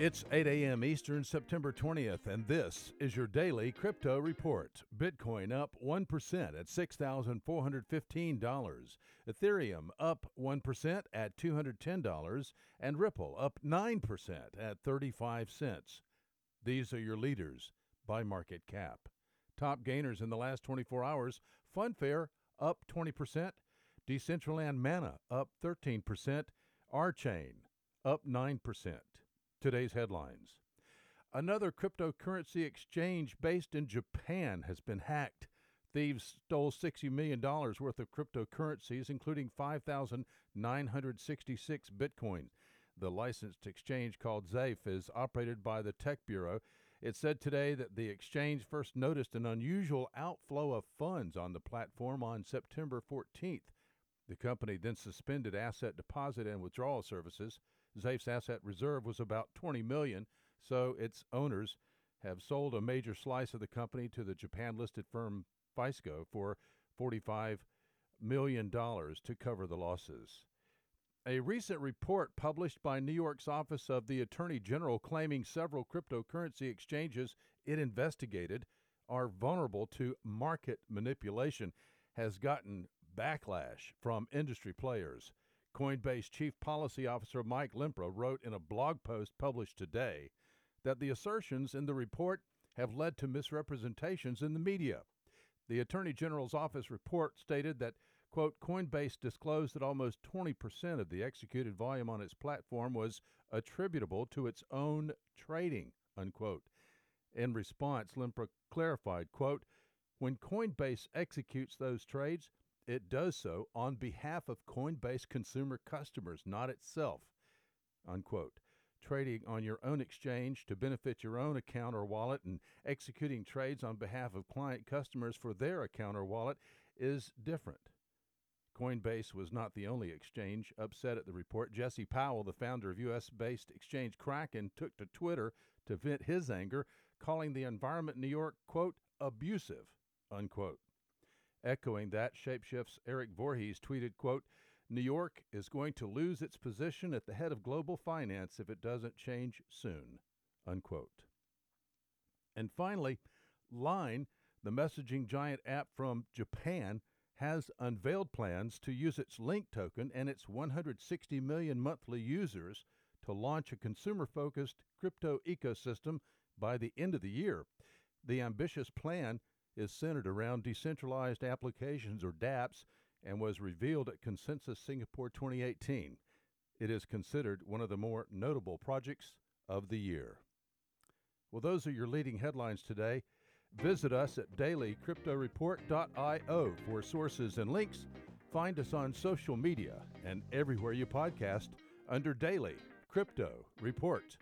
It's 8 a.m. Eastern, September 20th, and this is your daily crypto report. Bitcoin up 1% at $6,415. Ethereum up 1% at $210. And Ripple up 9% at 35 cents. These are your leaders by market cap. Top gainers in the last 24 hours Funfair up 20%, Decentraland Mana up 13%, Archain up 9%. Today's headlines. Another cryptocurrency exchange based in Japan has been hacked. Thieves stole $60 million worth of cryptocurrencies, including 5,966 Bitcoin. The licensed exchange called Zaif is operated by the Tech Bureau. It said today that the exchange first noticed an unusual outflow of funds on the platform on September 14th. The company then suspended asset deposit and withdrawal services. Zaif's asset reserve was about 20 million, so its owners have sold a major slice of the company to the Japan-listed firm FISCO for 45 million dollars to cover the losses. A recent report published by New York's Office of the Attorney General claiming several cryptocurrency exchanges it investigated are vulnerable to market manipulation has gotten backlash from industry players. Coinbase Chief Policy Officer Mike Lempres wrote in a blog post published today that the assertions in the report have led to misrepresentations in the media. The Attorney General's office report stated that, quote, Coinbase disclosed that almost 20% of the executed volume on its platform was attributable to its own trading, unquote. In response, Lempres clarified, quote, when Coinbase executes those trades, it does so on behalf of Coinbase consumer customers, not itself. Unquote. Trading on your own exchange to benefit your own account or wallet and executing trades on behalf of client customers for their account or wallet is different. Coinbase was not the only exchange upset at the report. Jesse Powell, the founder of U.S. based exchange Kraken, took to Twitter to vent his anger, calling the environment in New York, quote, abusive, unquote. Echoing that, Shapeshift's Eric Voorhees tweeted, quote, New York is going to lose its position at the head of global finance if it doesn't change soon, unquote. And finally, Line, the messaging giant app from Japan, has unveiled plans to use its Link token and its 160 million monthly users to launch a consumer focused crypto ecosystem by the end of the year. The ambitious plan is centered around decentralized applications or dApps and was revealed at Consensus Singapore 2018. It is considered one of the more notable projects of the year. Well, those are your leading headlines today. Visit us at dailycryptoreport.io for sources and links. Find us on social media and everywhere you podcast under Daily Crypto Report.